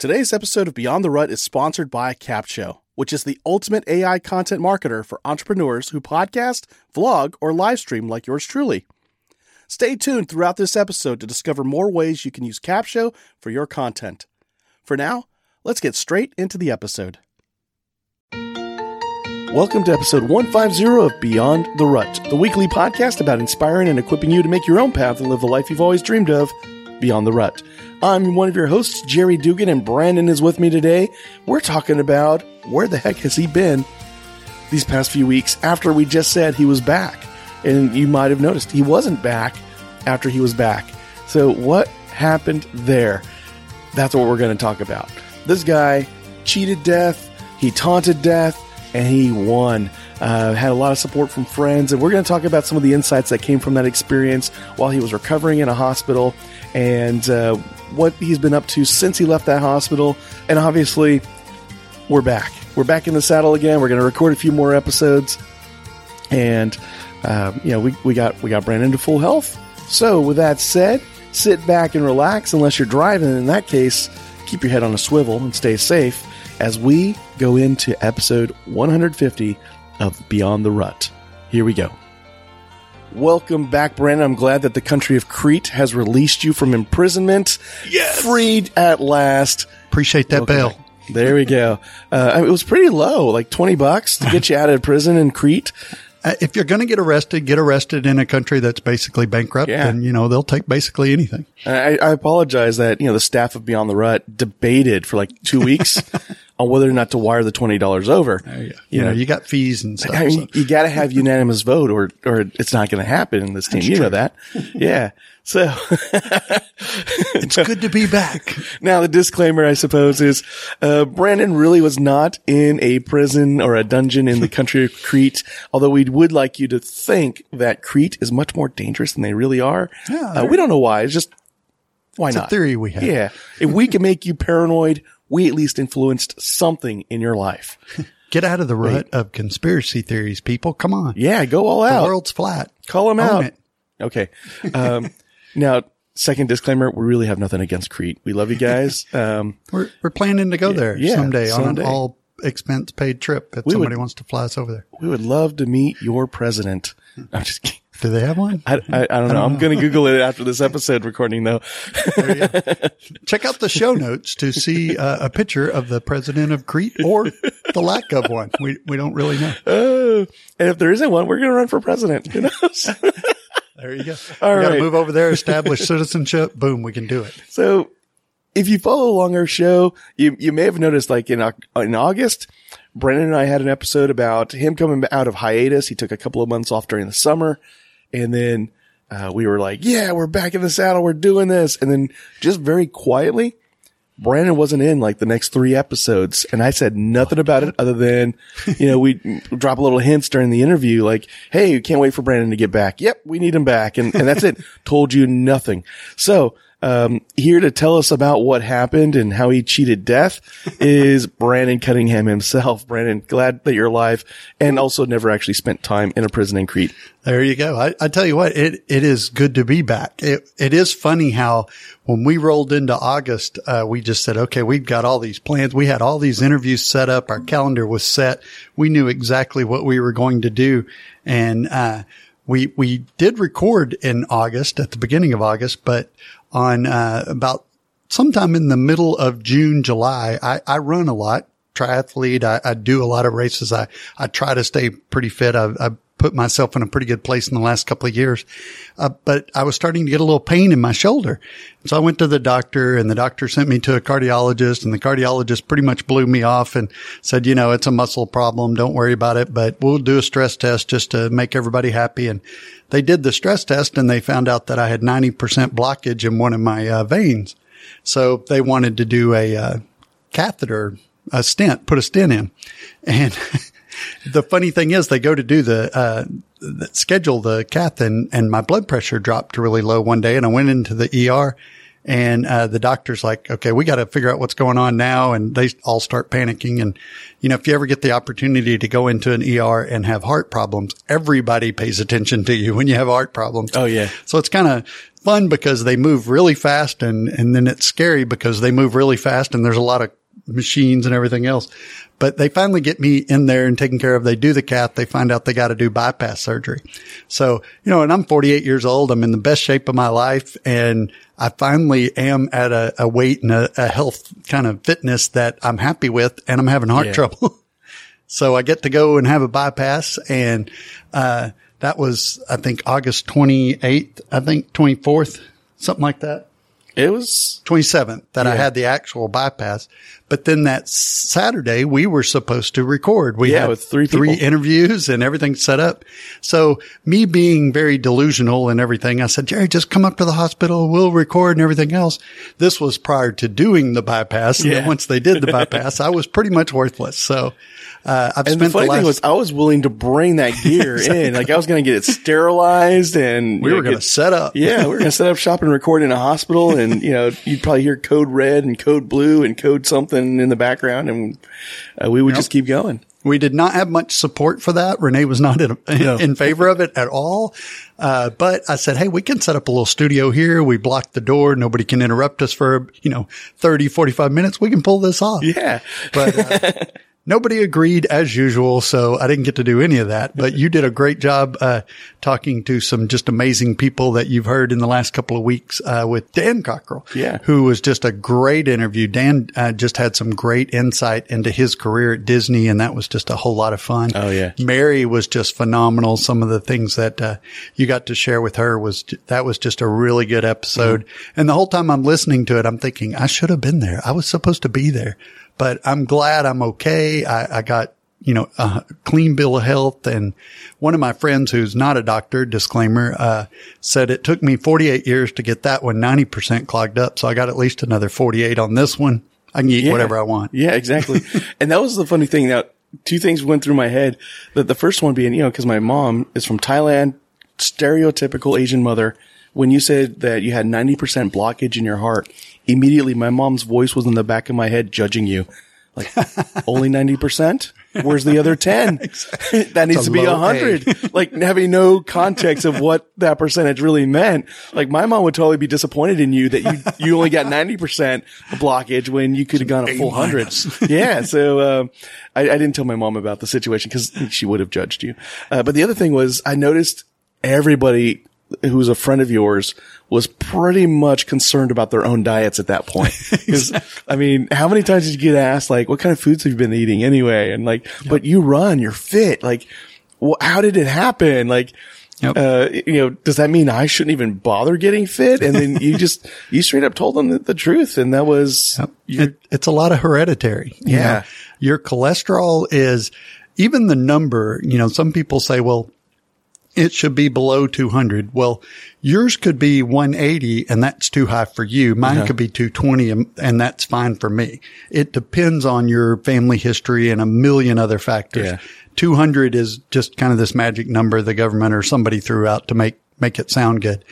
Today's episode of Beyond the Rut is sponsored by Capsho, which is the ultimate AI content marketer for entrepreneurs who podcast, vlog, or live stream like yours truly. Stay tuned throughout this episode to discover more ways you can use Capsho for your content. For now, let's get straight into the episode. Welcome to episode 150 of Beyond the Rut, the weekly podcast about inspiring and equipping you to make your own path and live the life you've always dreamed of beyond the rut. I'm one of your hosts, Jerry Dugan, and Brandon is with me today. We're talking about where the heck has he been these past few weeks after we just said he was back. And you might have noticed he wasn't back after he was back. So, what happened there? That's what we're going to talk about. This guy cheated death, he taunted death, and he won. Uh, had a lot of support from friends, and we're going to talk about some of the insights that came from that experience while he was recovering in a hospital and uh, what he's been up to since he left that hospital. And obviously, we're back. We're back in the saddle again. We're going to record a few more episodes, and uh, you know we, we got we got Brandon to full health. So with that said, sit back and relax. Unless you're driving, in that case, keep your head on a swivel and stay safe as we go into episode 150 of Beyond the Rut. Here we go. Welcome back, Brandon. I'm glad that the country of Crete has released you from imprisonment. Yes. Freed at last. Appreciate that Welcome bail. back. There we go. Uh, it was pretty low, like 20 bucks to get you out of prison in Crete. Uh, if you're going to get arrested, get arrested in a country that's basically bankrupt, Yeah. and you know they'll take basically anything. I, I apologize that, you know, the staff of Beyond the Rut debated for like two weeks on whether or not to wire the $20 over. You know, you got fees and stuff. I mean, so. you got to have unanimous vote or, or it's not going to happen in this team. you know that. Yeah. So It's good to be back. now the disclaimer, I suppose, is, uh, Brandon really was not in a prison or a dungeon in the country of Crete. Although we would like you to think that Crete is much more dangerous than they really are. Yeah, uh, we don't know why. It's just, why It's a not? theory we have. Yeah. If we can make you paranoid, we at least influenced something in your life. Get out of the rut of conspiracy theories, people. Come on. Yeah. Go all out. The world's flat. Call them Own out. it. Okay. Um, now, second disclaimer, we really have nothing against Crete. We love you guys. Um, We're we're planning to go there yeah, someday, on an all expense paid trip if We somebody would- wants to fly us over there. we would love to meet your president. I'm just kidding. Do they have one? I, I, I don't know. I'm going to Google it after this episode recording though. Check out the show notes to see uh, a picture of the president of Crete or the lack of one. We we don't really know. Uh, and if there isn't one, we're going to run for president. Who knows? There you go. All we got to right. move over there, establish citizenship. Boom, we can do it. So if you follow along our show, you, you may have noticed like in, in August, Brandon and I had an episode about him coming out of hiatus. He took a couple of months off during the summer and then, uh, we were like, yeah, we're back in the saddle. We're doing this. And then just very quietly, Brandon wasn't in like the next three episodes. And I said nothing about it other than, you know, we drop a little hints during the interview, like, Hey, we can't wait for Brandon to get back. Yep. We need him back. And, and that's it. Told you nothing. So, um, here to tell us about what happened and how he cheated death is Brandon Cunningham himself. Brandon, glad that you're alive and also never actually spent time in a prison in Crete. There you go. I, I tell you what, it, it is good to be back. It, it is funny how when we rolled into August, uh, we just said, okay, we've got all these plans. We had all these interviews set up. Our calendar was set. We knew exactly what we were going to do. And, uh, we, we did record in August at the beginning of August, but on, uh, about sometime in the middle of June, July, I, I run a lot, triathlete. I, I do a lot of races. I, I try to stay pretty fit. I, I put myself in a pretty good place in the last couple of years. Uh, but I was starting to get a little pain in my shoulder. So I went to the doctor and the doctor sent me to a cardiologist and the cardiologist pretty much blew me off and said, you know, it's a muscle problem. Don't worry about it, but we'll do a stress test just to make everybody happy. And they did the stress test and they found out that I had 90% blockage in one of my uh, veins. So they wanted to do a uh, catheter, a stent, put a stent in. And the funny thing is they go to do the, uh, the- schedule the cath and, and my blood pressure dropped really low one day and I went into the ER And uh, the doctor's like, okay, we got to figure out what's going on now. And they all start panicking. And, you know, if you ever get the opportunity to go into an ER and have heart problems, everybody pays attention to you when you have heart problems. Oh, yeah. So it's kind of fun because they move really fast and, and then it's scary because they move really fast and there's a lot of machines and everything else. But they finally get me in there and taken care of. They do the cath. They find out they got to do bypass surgery. So, you know, and I'm 48 years old. I'm in the best shape of my life and I finally am at a, a weight and a, a, health kind of fitness that I'm happy with and I'm having heart yeah. trouble. so I get to go and have a bypass and, uh, that was, I think August 28th, I think 24th, something like that. It was 27th that yeah. I had the actual bypass. But then that Saturday we were supposed to record. We yeah, had with three, three interviews and everything set up. So me being very delusional and everything, I said, Jerry, just come up to the hospital. We'll record and everything else. This was prior to doing the bypass. Yeah. And once they did the bypass, I was pretty much worthless. So uh, I've and the funny the last- thing was, I was willing to bring that gear exactly. in. Like I was going to get it sterilized, and we were going to set up. Yeah, we were going to set up shop and record in a hospital, and you know, you'd probably hear code red and code blue and code something in the background, and uh, we would yep. just keep going. We did not have much support for that. Renee was not in, no. in favor of it at all. Uh, but I said, Hey, we can set up a little studio here. We block the door. Nobody can interrupt us for, you know, 30, 45 minutes. We can pull this off. Yeah. But, uh, Nobody agreed as usual, so I didn't get to do any of that. But you did a great job uh, talking to some just amazing people that you've heard in the last couple of weeks uh, with Dan Cockerell, yeah, who was just a great interview. Dan uh, just had some great insight into his career at Disney, and that was just a whole lot of fun. Oh yeah, Mary was just phenomenal. Some of the things that uh, you got to share with her was that was just a really good episode. Mm-hmm. And the whole time I'm listening to it, I'm thinking I should have been there. I was supposed to be there but I'm glad I'm okay. I, I got, you know, a clean bill of health. And one of my friends who's not a doctor, disclaimer, uh, said it took me 48 years to get that one 90% clogged up. So I got at least another 48 on this one. I can eat yeah. whatever I want. Yeah, exactly. and that was the funny thing. Now, two things went through my head. That the first one being, you know, cause my mom is from Thailand, stereotypical Asian mother. When you said that you had 90% blockage in your heart, immediately my mom's voice was in the back of my head judging you. Like, only 90%? Where's the other 10? that needs to be 100. like having no context of what that percentage really meant. Like my mom would totally be disappointed in you that you, you only got 90% blockage when you could have gone a full 100. yeah. So, uh, I, I, didn't tell my mom about the situation because she would have judged you. Uh, but the other thing was I noticed everybody who's a friend of yours was pretty much concerned about their own diets at that point. Exactly. I mean, how many times did you get asked like, "What kind of foods have you been eating anyway?" And like, yep. but you run, you're fit. Like, well, how did it happen? Like, Yep. Uh, you know, does that mean I shouldn't even bother getting fit? And then you just, you straight up told them the, the truth. And that was, yep. it, it's a lot of hereditary. You yeah. Know? Your cholesterol is even the number, you know, some people say, well, it should be below 200. Well, yours could be 180 and that's too high for you. Mine uh-huh. could be 220 and, that's fine for me. It depends on your family history and a million other factors. Yeah. 200 is just kind of this magic number the government or somebody threw out to make, make it sound good.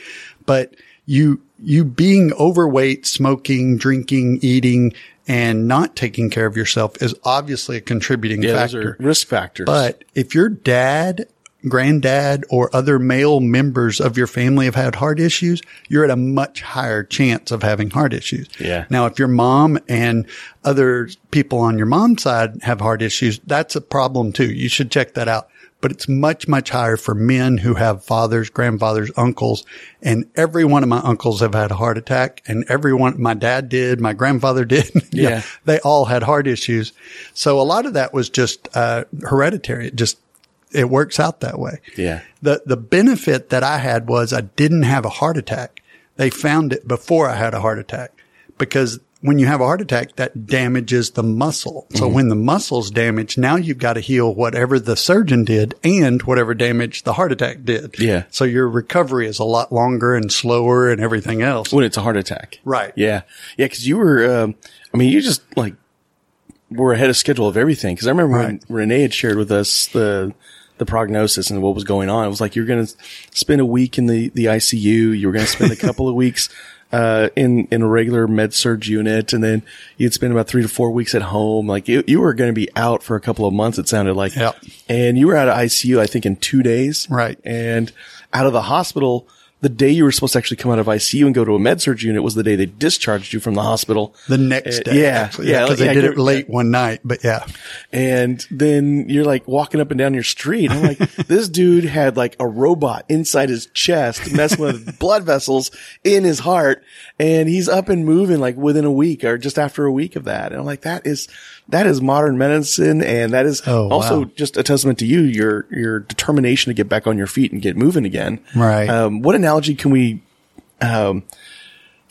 But you, you being overweight, smoking, drinking, eating, and not taking care of yourself is obviously a contributing yeah, factor. risk factors. But if your dad granddad or other male members of your family have had heart issues, you're at a much higher chance of having heart issues. Yeah. Now, if your mom and other people on your mom's side have heart issues, that's a problem too. You should check that out. But it's much, much higher for men who have fathers, grandfathers, uncles. And every one of my uncles have had a heart attack and every one, my dad did, my grandfather did. yeah. yeah. They all had heart issues. So a lot of that was just, uh, hereditary. It just it works out that way. Yeah. The, the benefit that I had was I didn't have a heart attack. They found it before I had a heart attack because when you have a heart attack, that damages the muscle. So mm-hmm. when the muscle's damaged, now you've got to heal whatever the surgeon did and whatever damage the heart attack did. Yeah. So your recovery is a lot longer and slower and everything else. When it's a heart attack. Right. Yeah. Yeah. Cause you were, um, I mean, you just like were ahead of schedule of everything. Cause I remember right. when Renee had shared with us the, the prognosis and what was going on. It was like you're going to spend a week in the, the ICU. You were going to spend a couple of weeks uh, in, in a regular med surg unit. And then you'd spend about three to four weeks at home. Like you, you were going to be out for a couple of months. It sounded like, Yep. and you were out of ICU, I think in two days. Right. And out of the hospital, the day you were supposed to actually come out of ICU and go to a med surg unit was the day they discharged you from the hospital. The next Uh, day. yeah, actually. yeah, Cause yeah, they did it late one night, but yeah. And then you're like walking up and down your street. I'm like, this dude had like a robot inside his chest messing with blood vessels in his heart. And he's up and moving like within a week or just after a week of that. And I'm like, that is, that is modern medicine. And that is Oh, also wow. just a testament to you, your, your determination to get back on your feet and get moving again. Right. Um, what analogy can we, um,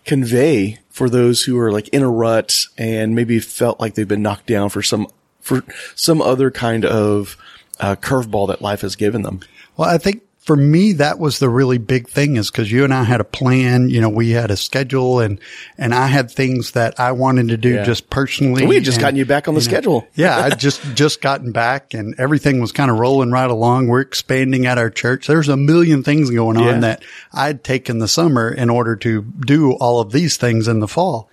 convey for those who are like in a rut and maybe felt like they've been knocked down for some for some other kind of uh, curveball that life has given them. Well, I think for me, that was the really big thing is because you and I had a plan. You know, we had a schedule and, and I had things that I wanted to do Yeah. just personally. We had just and- gotten you back on the schedule. yeah, I just just gotten back and everything was kind of rolling right along. We're expanding at our church. There's a million things going on Yeah. that I'd taken the summer in order to do all of these things in the fall.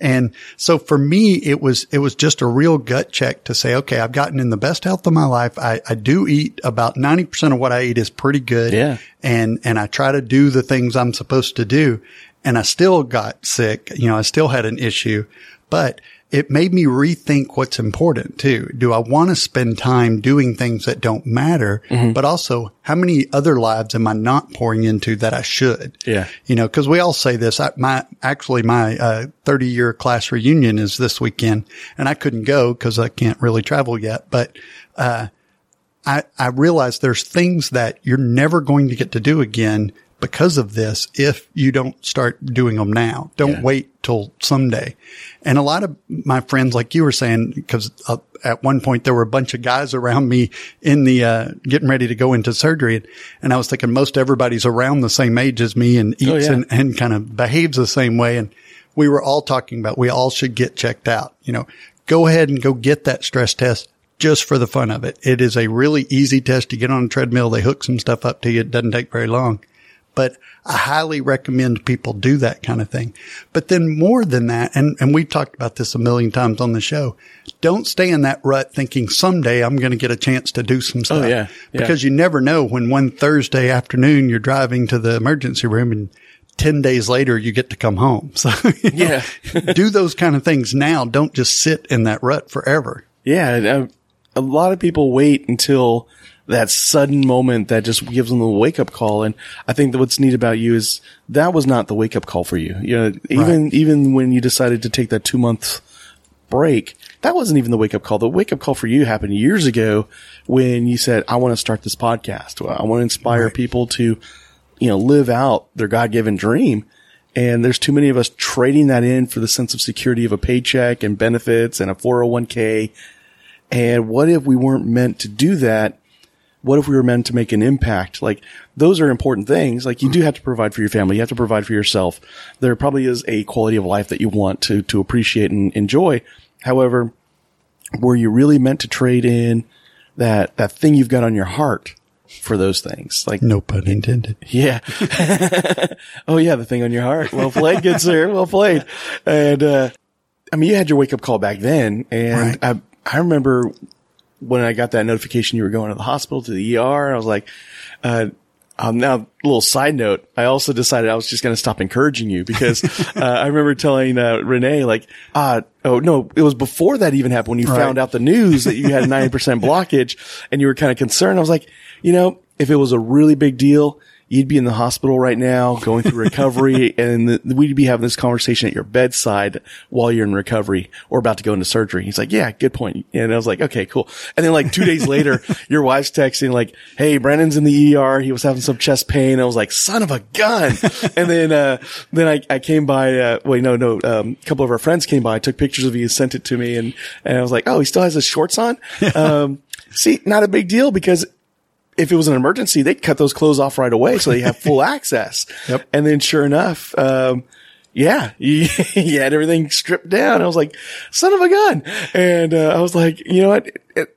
And so for me, it was, it was just a real gut check to say, okay, I've gotten in the best health of my life. I, I do eat about 90% of what I eat is pretty good. Yeah. And, and I try to do the things I'm supposed to do. And I still got sick. You know, I still had an issue, but it made me rethink what's important too. Do I want to spend time doing things that don't matter? Mm-hmm. But also, how many other lives am I not pouring into that I should? Yeah. You know, cause we all say this. I, my, actually my, uh, 30 year class reunion is this weekend and I couldn't go cause I can't really travel yet, but, uh, I, I realize there's things that you're never going to get to do again because of this if you don't start doing them now. Don't Yeah. wait till someday. And a lot of my friends, like you were saying, because uh, at one point there were a bunch of guys around me in the, uh, getting ready to go into surgery. And, and I was thinking most everybody's around the same age as me and eats Oh, yeah. and, and kind of behaves the same way. And we were all talking about we all should get checked out. You know, go ahead and go get that stress test just for the fun of it. It is a really easy test. You get on a treadmill, they hook some stuff up to you. It doesn't take very long, but I highly recommend people do that kind of thing. But then more than that, and, and we've talked about this a million times on the show, don't stay in that rut thinking someday I'm going to get a chance to do some stuff. Oh, yeah. Yeah. Because you never know when one Thursday afternoon you're driving to the emergency room and 10 days later you get to come home. So you know, Yeah. do those kind of things now. Don't just sit in that rut forever. Yeah. uh, a lot of people wait until that sudden moment that just gives them the wake up call. And I think that what's neat about you is that was not the wake up call for you. You know, even, even when you decided to take that two month break, that wasn't even the wake up call. The wake up call for you happened years ago when you said, I want to start this podcast. I want to inspire people to, you know, live out their God given dream. And there's too many of us trading that in for the sense of security of a paycheck and benefits and a 401k. And what if we weren't meant to do that? What if we were meant to make an impact? Like those are important things. Like you do have to provide for your family. You have to provide for yourself. There probably is a quality of life that you want to, to appreciate and enjoy. However, were you really meant to trade in that, that thing you've got on your heart for those things? Like, No pun intended. yeah. oh yeah, the thing on your heart. Well played, good sir. Well played. And uh I mean you had your wake up call back then and Right. I I remember when I got that notification you were going to the hospital to the ER, I was like, uh um, now, a little side note. I also decided I was just going to stop encouraging you because uh, I remember telling uh, Renee, like, uh, oh no, it was before that even happened when you Right. found out the news that you had 90% blockage and you were kind of concerned. I was like, you know, if it was a really big deal, you'd be in the hospital right now going through recovery and th- we'd be having this conversation at your bedside while you're in recovery or about to go into surgery. He's like, yeah, good point. And I was like, okay, cool. And then like two days later, your wife's texting like, Hey, Brandon's in the ER. He was having some chest pain. I was like, son of a gun. and then, uh, then I, I came by, uh, wait, no, no, um, a couple of our friends came by, took pictures of you, sent it to me. And, and I was like, Oh, he still has his shorts on. Um, see, not a big deal because if it was an emergency, they'd cut those clothes off right away so you have full access. Yep. And then sure enough, um, yeah, you, you had everything stripped down. I was like, son of a gun. And, uh, I was like, you know what? It,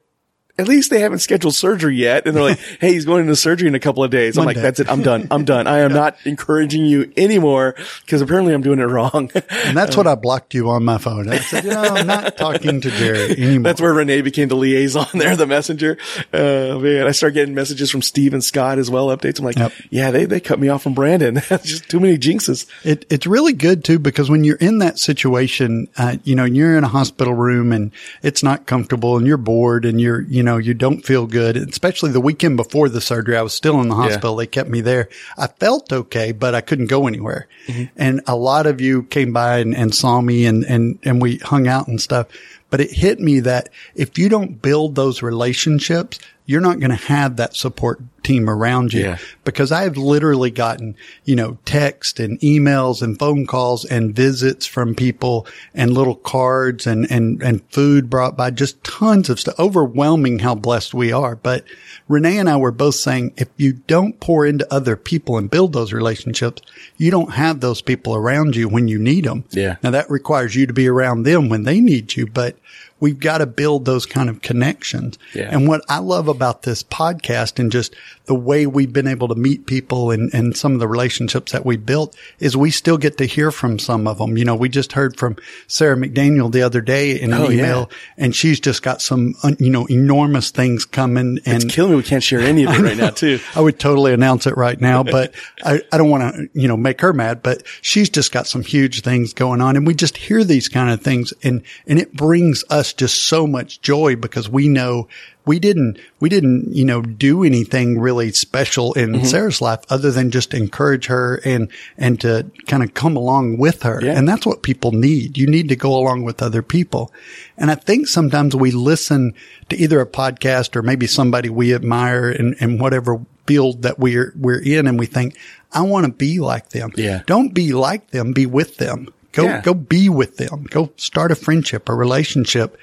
at least they haven't scheduled surgery yet. And they're like, Hey, he's going into surgery in a couple of days. I'm Monday. like, that's it. I'm done. I'm done. I am not encouraging you anymore because apparently I'm doing it wrong. And that's what I blocked you on my phone. I said, you know, I'm not talking to Jerry anymore. That's where Renee became the liaison there, the messenger. Uh, man, I started getting messages from Steve and Scott as well, updates. I'm like, Yep. yeah, they, they cut me off from Brandon. Just too many jinxes. It, it's really good too because when you're in that situation, uh, you know, you're in a hospital room and it's not comfortable and you're bored and you're, you know, you don't feel good. Especially the weekend before the surgery, I was still in the hospital. They kept me there. I felt okay, but I couldn't go anywhere. Mm-hmm. And a lot of you came by and, and saw me and, and, and we hung out and stuff. But it hit me that if you don't build those relationships, you're not going to have that support team around you Yeah. because I have literally gotten, you know, text and emails and phone calls and visits from people and little cards and, and, and food brought by just tons of stuff, overwhelming how blessed we are. But Renee and I were both saying if you don't pour into other people and build those relationships, you don't have those people around you when you need them. Yeah. Now that requires you to be around them when they need you, but we've got to build those kind of connections. Yeah. And what I love about this podcast and just the way we've been able to meet people and, and some of the relationships that we built is we still get to hear from some of them. You know, we just heard from Sarah McDaniel the other day in an Oh, yeah. email and she's just got some, uh, you know, enormous things coming and It's killing me. We can't share any of it right now too. I would totally announce it right now, but I, I don't want to, you know, make her mad, but she's just got some huge things going on. And we just hear these kind of things and, and it brings us just so much joy because we know we didn't, we didn't, you know, do anything really special in Mm-hmm. Sarah's life other than just encourage her and, and to kind of come along with her. Yeah. And that's what people need. You need to go along with other people. And I think sometimes we listen to either a podcast or maybe somebody we admire in, in whatever field that we're, we're in and we think, I want to be like them. Yeah. Don't be like them, be with them. Go, Yeah. go be with them. Go start a friendship, a relationship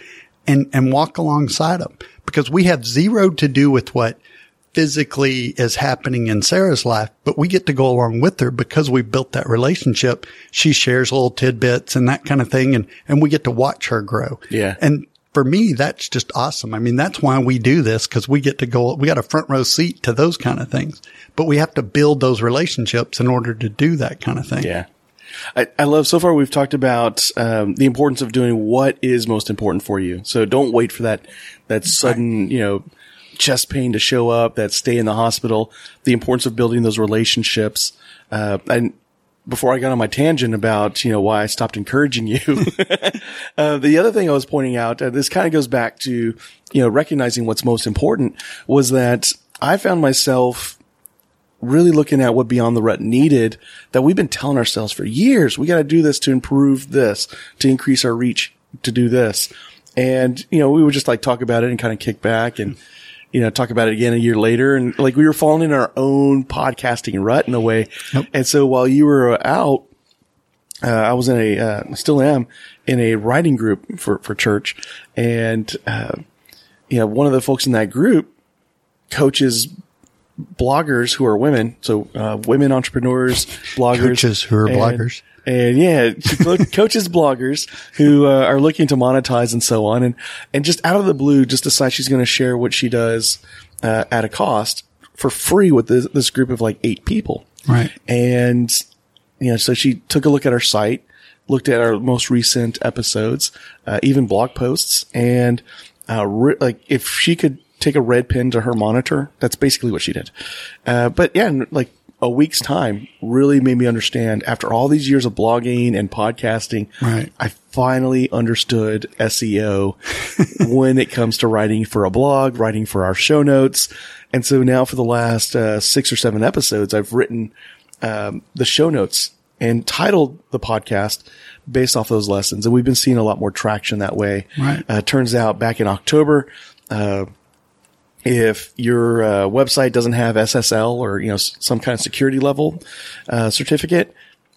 and, and walk alongside them because we have zero to do with what physically is happening in Sarah's life, but we get to go along with her because we built that relationship. She shares little tidbits and that kind of thing. And, and we get to watch her grow. Yeah. And for me, that's just awesome. I mean, that's why we do this because we get to go, we got a front row seat to those kind of things, but we have to build those relationships in order to do that kind of thing. Yeah. I, I love so far we've talked about um, the importance of doing what is most important for you. So don't wait for that that sudden, you know, chest pain to show up, that stay in the hospital, the importance of building those relationships. Uh, and before I got on my tangent about, you know, why I stopped encouraging you, uh, the other thing I was pointing out, uh, this kind of goes back to, you know, recognizing what's most important was that I found myself really looking at what Beyond the Rut needed that we've been telling ourselves for years. We got to do this to improve this, to increase our reach, to do this. And, you know, we would just like talk about it and kind of kick back and, you know, talk about it again a year later. And like we were falling in our own podcasting rut in a way. And so while you were out, uh, I was in a, uh, still am in a writing group for, for church. And, uh, you know, one of the folks in that group coaches bloggers who are women. So, uh, women entrepreneurs, bloggers. Coaches who are and- bloggers. And yeah, coaches bloggers who uh, are looking to monetize and so on. And, and just out of the blue, just decides she's going to share what she does, uh, at a cost for free with this, this group of like eight people. Right. And, you know, so she took a look at our site, looked at our most recent episodes, uh, even blog posts, and, uh, re- like if she could take a red pen to her monitor, that's basically what she did. Uh, but yeah, in like a week's time really made me understand after all these years of blogging and podcasting, Right. I finally understood SEO when it comes to writing for a blog, writing for our show notes. And so now for the last uh, six or seven episodes, I've written um, the show notes and titled the podcast based off those lessons. And we've been seeing a lot more traction that way. Right. Uh, turns out back in October, uh, if your uh, website doesn't have SSL or you know s- some kind of security level uh, certificate,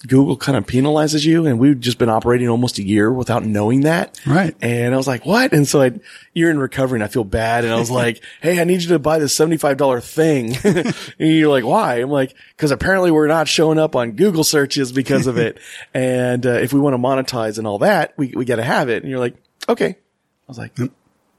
Google kind of penalizes you. And we've just been operating almost a year without knowing that. Right. And I was like, what? And so I, you're in recovery and I feel bad. And I was like, Hey, I need you to buy this $75 thing. and you're like, why? I'm like, cause apparently we're not showing up on Google searches because of it. and, uh, if we want to monetize and all that, we, we got to have it. And you're like, okay. I was like,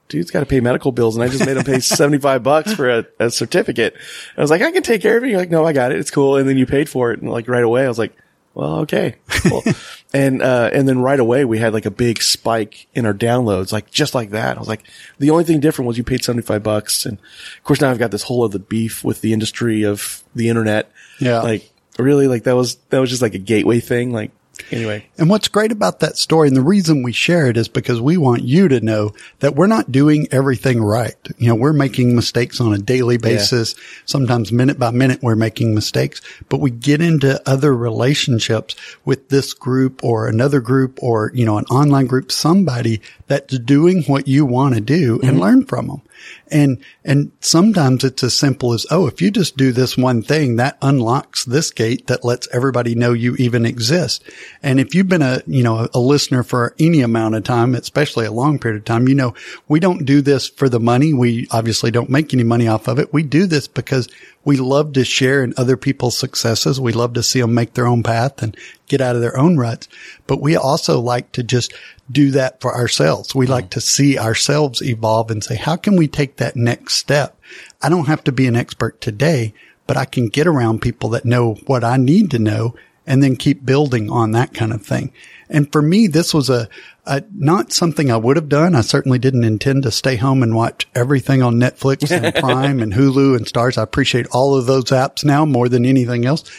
dude's got to pay medical bills. And I just made him pay 75 bucks for a, a certificate. I was like, I can take care of it. You're like, no, I got it. It's cool. And then you paid for it. And like right away, I was like, well, okay. Cool. and, uh, and then right away we had like a big spike in our downloads, like just like that. I was like, the only thing different was you paid 75 bucks. And of course now I've got this whole other beef with the industry of the internet. Yeah. Like really, like that was, that was just like a gateway thing. Like, anyway. And what's great about that story and the reason we share it is because we want you to know that we're not doing everything right. You know, we're making mistakes on a daily basis. Yeah. Sometimes minute by minute, we're making mistakes, but we get into other relationships with this group or another group or, you know, an online group, somebody that's doing what you want to do and mm-hmm. learn from them. And, and sometimes it's as simple as, oh, if you just do this one thing, that unlocks this gate that lets everybody know you even exist. And if you've been a, you know, a listener for any amount of time, especially a long period of time, you know, we don't do this for the money. We obviously don't make any money off of it. We do this because we love to share in other people's successes. We love to see them make their own path and get out of their own ruts. But we also like to just do that for ourselves. We like to see ourselves evolve and say, how can we take that next step? I don't have to be an expert today, but I can get around people that know what I need to know and then keep building on that kind of thing. And for me, this was a, a, not something I would have done. I certainly didn't intend to stay home and watch everything on Netflix and Prime and Hulu and Starz. I appreciate all of those apps now more than anything else.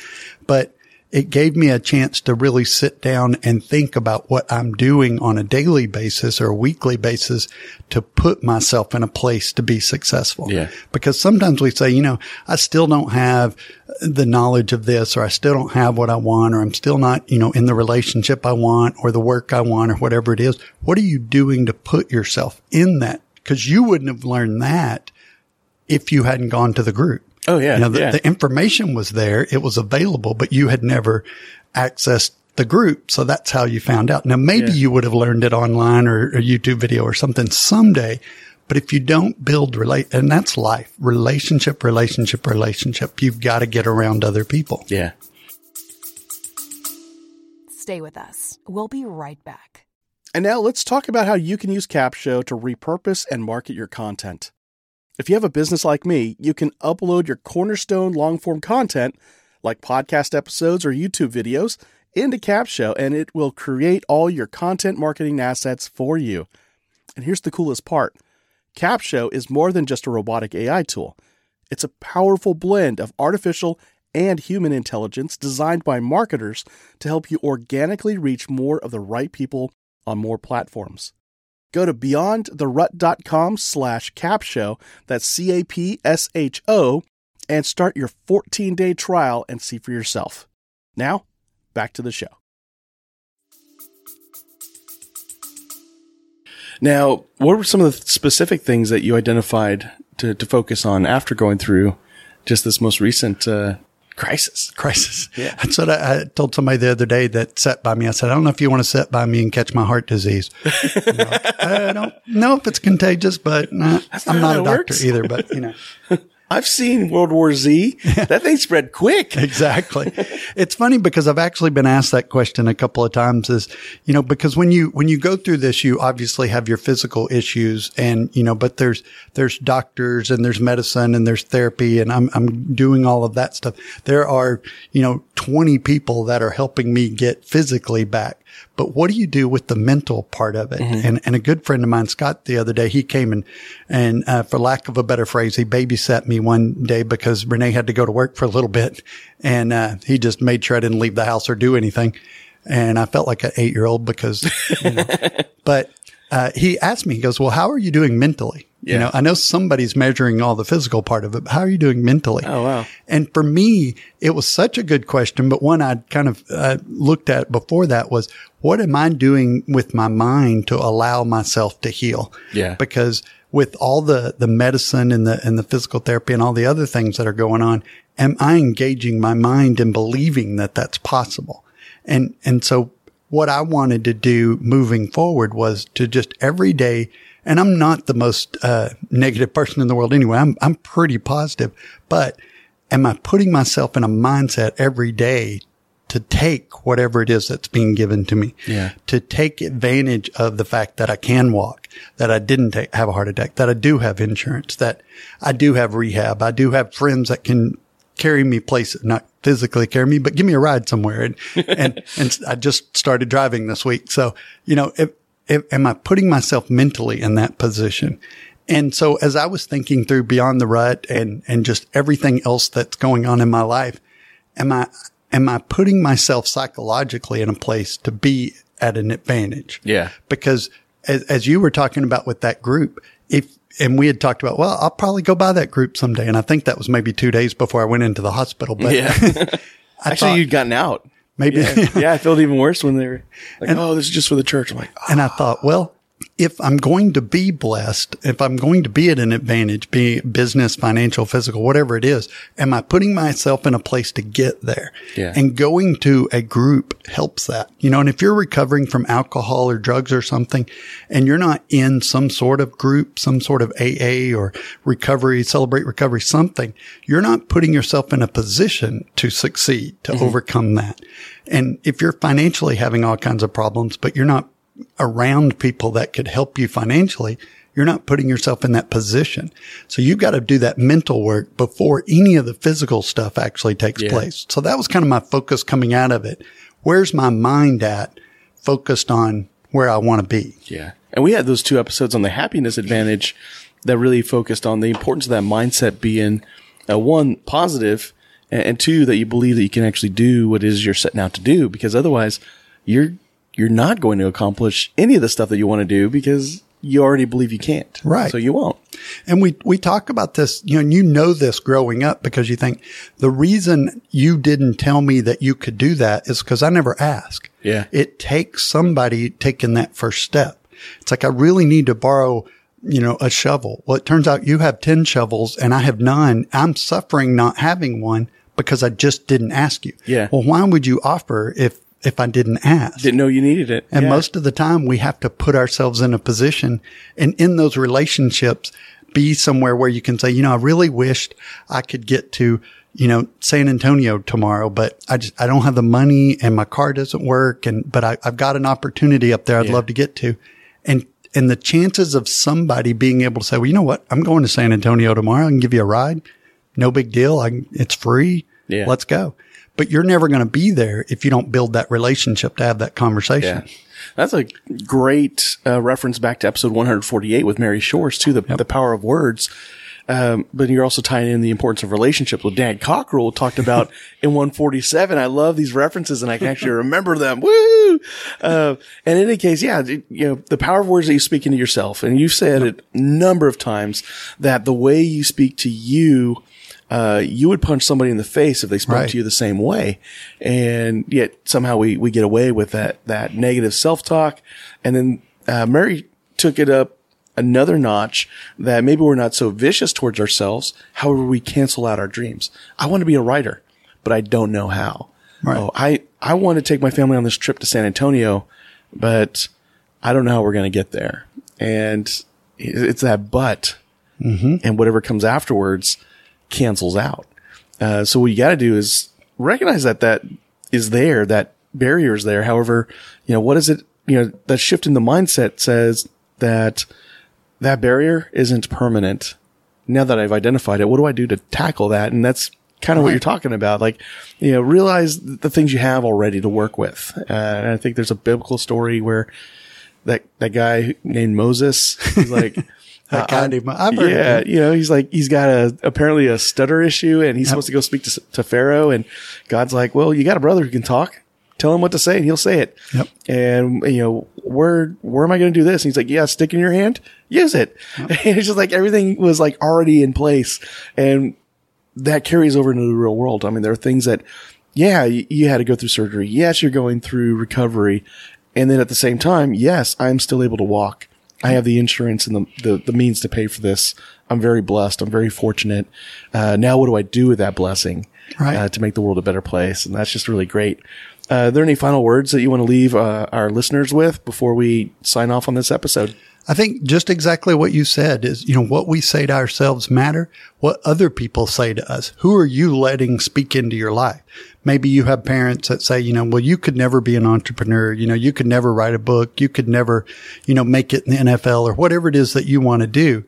But it gave me a chance to really sit down and think about what I'm doing on a daily basis or a weekly basis to put myself in a place to be successful. Yeah. Because sometimes we say, you know, I still don't have the knowledge of this or I still don't have what I want or I'm still not, you know, in the relationship I want or the work I want or whatever it is. What are you doing to put yourself in that? Cause you wouldn't have learned that if you hadn't gone to the group. Oh yeah. You know, the, yeah. the information was there. It was available, but you had never accessed the group. So that's how you found out. Now, maybe yeah. you would have learned it online or a YouTube video or something someday. But if you don't build relate, and that's life, relationship, relationship, relationship, you've got to get around other people. Yeah. Stay with us. We'll be right back. And now let's talk about how you can use Capsho to repurpose and market your content. If you have a business like me, you can upload your cornerstone long form content, like podcast episodes or YouTube videos, into Capsho and it will create all your content marketing assets for you. And here's the coolest part Capsho is more than just a robotic AI tool, it's a powerful blend of artificial and human intelligence designed by marketers to help you organically reach more of the right people on more platforms. Go to beyondtherut.com slash capsho, that's C-A-P-S-H-O, and start your 14-day trial and see for yourself. Now, back to the show. Now, what were some of the specific things that you identified to, to focus on after going through just this most recent uh, crisis. Crisis. Yeah. That's what I, I, told somebody the other day that sat by me. I said, I don't know if you want to sit by me and catch my heart disease. like, I don't know if it's contagious, but nah, I'm not a doctor works. either, but you know. I've seen World War Z. That thing spread quick. exactly. It's funny because I've actually been asked that question a couple of times is, you know, because when you, when you go through this, you obviously have your physical issues and, you know, but there's, there's doctors and there's medicine and there's therapy and I'm, I'm doing all of that stuff. There are, you know, 20 people that are helping me get physically back. But what do you do with the mental part of it? Mm-hmm. And, and a good friend of mine, Scott, the other day, he came and, and, uh, for lack of a better phrase, he babysat me one day because Renee had to go to work for a little bit and, uh, he just made sure I didn't leave the house or do anything. And I felt like an eight year old because, you know, but, uh, he asked me, he goes, well, how are you doing mentally? Yeah. You know, I know somebody's measuring all the physical part of it, but how are you doing mentally? Oh, wow. And for me, it was such a good question, but one I'd kind of uh, looked at before that was, what am I doing with my mind to allow myself to heal? Yeah. Because with all the, the medicine and the, and the physical therapy and all the other things that are going on, am I engaging my mind and believing that that's possible? And, and so what I wanted to do moving forward was to just every day and I'm not the most uh, negative person in the world anyway. I'm I'm pretty positive, but am I putting myself in a mindset every day to take whatever it is that's being given to me. Yeah. To take advantage of the fact that I can walk, that I didn't take, have a heart attack, that I do have insurance, that I do have rehab. I do have friends that can carry me places, not physically carry me, but give me a ride somewhere. And, and, and I just started driving this week. So, you know, if, am I putting myself mentally in that position? And so as I was thinking through beyond the rut and, and just everything else that's going on in my life, am I, am I putting myself psychologically in a place to be at an advantage? Yeah. Because as, as you were talking about with that group, if, and we had talked about, well, I'll probably go by that group someday. And I think that was maybe two days before I went into the hospital. But Yeah. Actually, thought you'd gotten out. Maybe, Yeah. yeah, I felt even worse when they were like, "Oh, this is just for the church." I'm like, oh, And I ah. thought, well, if I'm going to be blessed, if I'm going to be at an advantage, be it business, financial, physical, whatever it is, am I putting myself in a place to get there? Yeah. And going to a group helps that, you know, and if you're recovering from alcohol or drugs or something and you're not in some sort of group, some sort of AA or recovery, celebrate recovery, something, you're not putting yourself in a position to succeed, to mm-hmm. overcome that. And if you're financially having all kinds of problems, but you're not around people that could help you financially, you're not putting yourself in that position. So you've got to do that mental work before any of the physical stuff actually takes Yeah. place. So that was kind of my focus coming out of it. Where's my mind at focused on where I want to be? Yeah. And we had those two episodes on the happiness advantage that really focused on the importance of that mindset being uh, one, positive, and, and two, that you believe that you can actually do what it is you're setting out to do because otherwise you're, you're not going to accomplish any of the stuff that you want to do because you already believe you can't. Right. So you won't. And we, we talk about this, you know, and you know this growing up because you think the reason you didn't tell me that you could do that is because I never asked. Yeah. It takes somebody taking that first step. It's like, I really need to borrow, you know, a shovel. Well, it turns out you have 10 shovels and I have none. I'm suffering not having one because I just didn't ask you. Yeah. Well, why would you offer if, if I didn't ask? Didn't know you needed it. And Yeah. most of the time we have to put ourselves in a position and in those relationships be somewhere where you can say, you know, I really wished I could get to, you know, San Antonio tomorrow, but I just, I don't have the money and my car doesn't work. And, but I, I've got an opportunity up there I'd Yeah. love to get to. And, and the chances of somebody being able to say, well, you know what? I'm going to San Antonio tomorrow. I can give you a ride. No big deal. I it's free. Yeah. Let's go. But you're never going to be there if you don't build that relationship to have that conversation. Yeah. That's a great uh, reference back to episode 148 with Mary Shores too, the, the power of words. Um, but you're also tying in the importance of relationships with Dan Cockerell talked about in 147. I love these references and I can actually remember them. Woo! Uh, and in any case, yeah, you know, the power of words that you speak into yourself. And you've said it a number of times that the way you speak to you, uh, you would punch somebody in the face if they spoke Right. to you the same way. And yet somehow we, we get away with that, that negative self-talk. And then, uh, Mary took it up another notch that maybe we're not so vicious towards ourselves. However, we cancel out our dreams. I want to be a writer, but I don't know how. Right. Oh, I, I want to take my family on this trip to San Antonio, but I don't know how we're going to get there. And it's that but and whatever comes afterwards cancels out. Uh, so what you got to do is recognize that that is there, that barrier is there. However, you know, what is it? You know, that shift in the mindset says that that barrier isn't permanent. Now that I've identified it, what do I do to tackle that? And that's kind of what you're talking about. Like, you know, realize the things you have already to work with. Uh, and I think there's a biblical story where that, that guy named Moses, he's like, That guy named- I've heard of yeah, you know, he's like, he's got a, apparently a stutter issue and he's supposed to go speak to, to Pharaoh. And God's like, well, you got a brother who can talk. Tell him what to say and he'll say it. Yep. And, you know, where, where am I going to do this? And he's like, yeah, stick in your hand, use it. And it's just like everything was like already in place. And that carries over into the real world. I mean, there are things that, yeah, you, you had to go through surgery. Yes, you're going through recovery. And then at the same time, yes, I'm still able to walk. I have the insurance and the, the, the means to pay for this. I'm very blessed. I'm very fortunate. Uh, now what do I do with that blessing? Right. Uh, to make the world a better place. And that's just really great. Uh, are there any final words that you want to leave, uh, our listeners with before we sign off on this episode? I think just exactly what you said is, you know, what we say to ourselves matter, what other people say to us. Who are you letting speak into your life? Maybe you have parents that say, you know, well, you could never be an entrepreneur. You know, you could never write a book. You could never, you know, make it in the NFL or whatever it is that you want to do.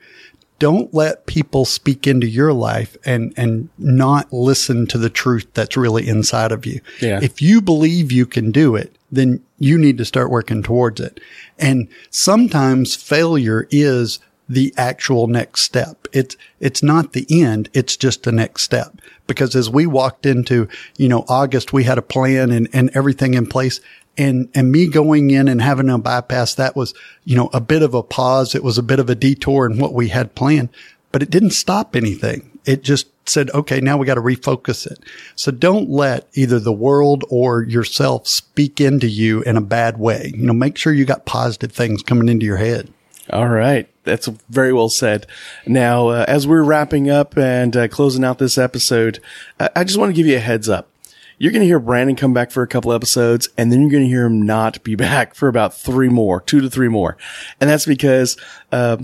Don't let people speak into your life and, and not listen to the truth that's really inside of you. Yeah. If you believe you can do it, then you need to start working towards it. And sometimes failure is the actual next step. It's, it's not the end. It's just the next step. Because as we walked into, you know, August, we had a plan and, and everything in place. And, and me going in and having a bypass, that was, you know, a bit of a pause. It was a bit of a detour in what we had planned, but it didn't stop anything. It just said, okay, now we got to refocus it. So don't let either the world or yourself speak into you in a bad way. You know, make sure you got positive things coming into your head. All right. That's very well said. Now, uh, as we're wrapping up and uh, closing out this episode, I, I just want to give you a heads up. You're going to hear Brandon come back for a couple episodes and then you're going to hear him not be back for about three more, two to three more. And that's because, uh,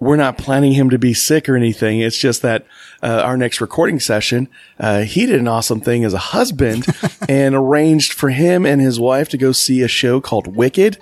we're not planning him to be sick or anything. It's just that uh, our next recording session, uh, he did an awesome thing as a husband and arranged for him and his wife to go see a show called Wicked.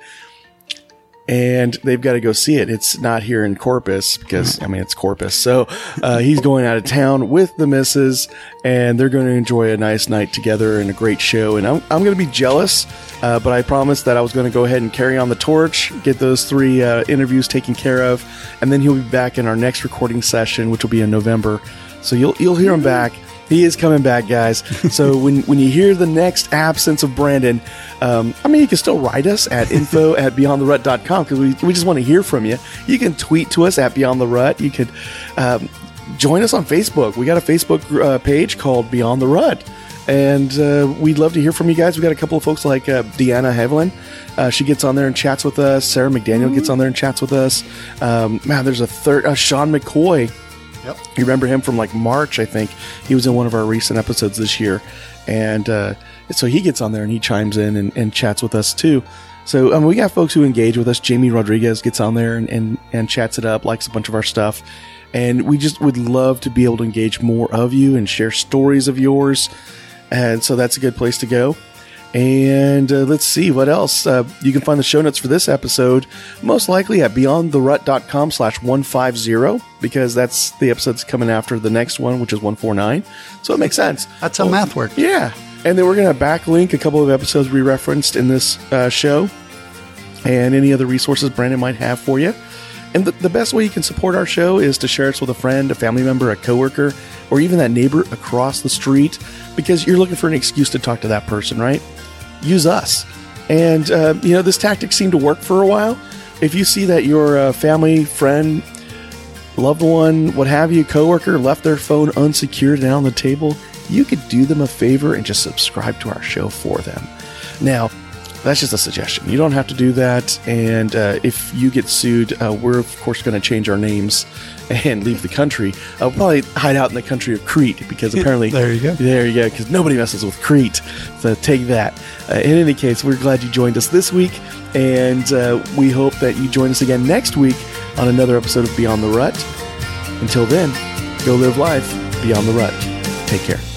And they've got to go see it. It's not here in Corpus because, I mean, it's Corpus. So, uh, he's going out of town with the missus and they're going to enjoy a nice night together and a great show. And I'm, I'm going to be jealous, uh, but I promised that I was going to go ahead and carry on the torch, get those three uh, interviews taken care of, and then he'll be back in our next recording session, which will be in November. So you'll you'll hear him back. He is coming back, guys. So when, when you hear the next absence of Brandon, um, I mean, you can still write us at info at beyondtherut.com because we, we just want to hear from you. You can tweet to us at Beyond the Rut. You could um, join us on Facebook. We got a Facebook uh, page called Beyond the Rut. And uh, we'd love to hear from you guys. We got a couple of folks like uh, Deanna Hevelin. Uh, she gets on there and chats with us. Sarah McDaniel gets on there and chats with us. Um, man, there's a third, uh, Sean McCoy. Yep. You remember him from like March, I think. He was in one of our recent episodes this year. And uh, so he gets on there and he chimes in and, and chats with us too. So um, we got folks who engage with us. Jamie Rodriguez gets on there and, and, and chats it up, likes a bunch of our stuff. And we just would love to be able to engage more of you and share stories of yours. And so that's a good place to go. And uh, let's see what else. Uh, you can find the show notes for this episode most likely at beyondtherut.com slash 150 because that's the episode that's coming after the next one, which is 149. So it makes sense. That's how math works. Yeah. And then we're going to backlink a couple of episodes we referenced in this uh, show and any other resources Brandon might have for you. And the, the best way you can support our show is to share us with a friend, a family member, a coworker, or even that neighbor across the street because you're looking for an excuse to talk to that person, right? Use us. And, uh, you know, this tactic seemed to work for a while. If you see that your uh, family, friend, loved one, what have you, coworker left their phone unsecured and on the table, you could do them a favor and just subscribe to our show for them. Now, that's just a suggestion. You don't have to do that. And uh, if you get sued, uh, we're of course going to change our names and leave the country. I'll probably hide out in the country of Crete because apparently There you go. There you go. Because nobody messes with Crete. So take that. Uh, in any case, we're glad you joined us this week, and uh, we hope that you join us again next week on another episode of Beyond the Rut. Until then, go live life beyond the rut. Take care.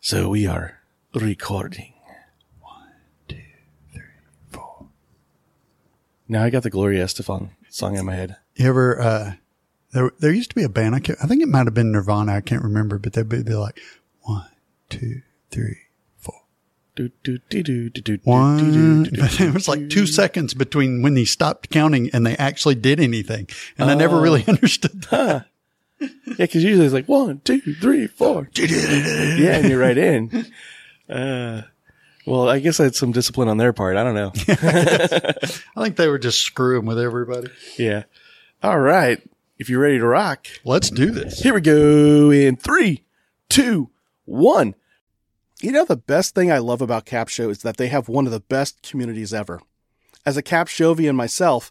So we are recording. One, two, three, four. Now I got the Gloria Estefan song in my head. You ever, uh, there, there used to be a band. I, can't, I think it might have been Nirvana. I can't remember, but they'd be, be like one, two, three, four. Do, do, do, do, do, do, One. do, do, do, do, But it was like two seconds between when they stopped counting and they actually did anything. And I never really understood that. Yeah, because usually it's like one, two, three, four. yeah, and you're right in. Uh, well, I guess that's some discipline on their part. I don't know. I think they were just screwing with everybody. yeah. All right. If you're ready to rock, Let's do this. here we go in three, two, one. You know, the best thing I love about Capsho is that they have one of the best communities ever. As a Capshovian myself,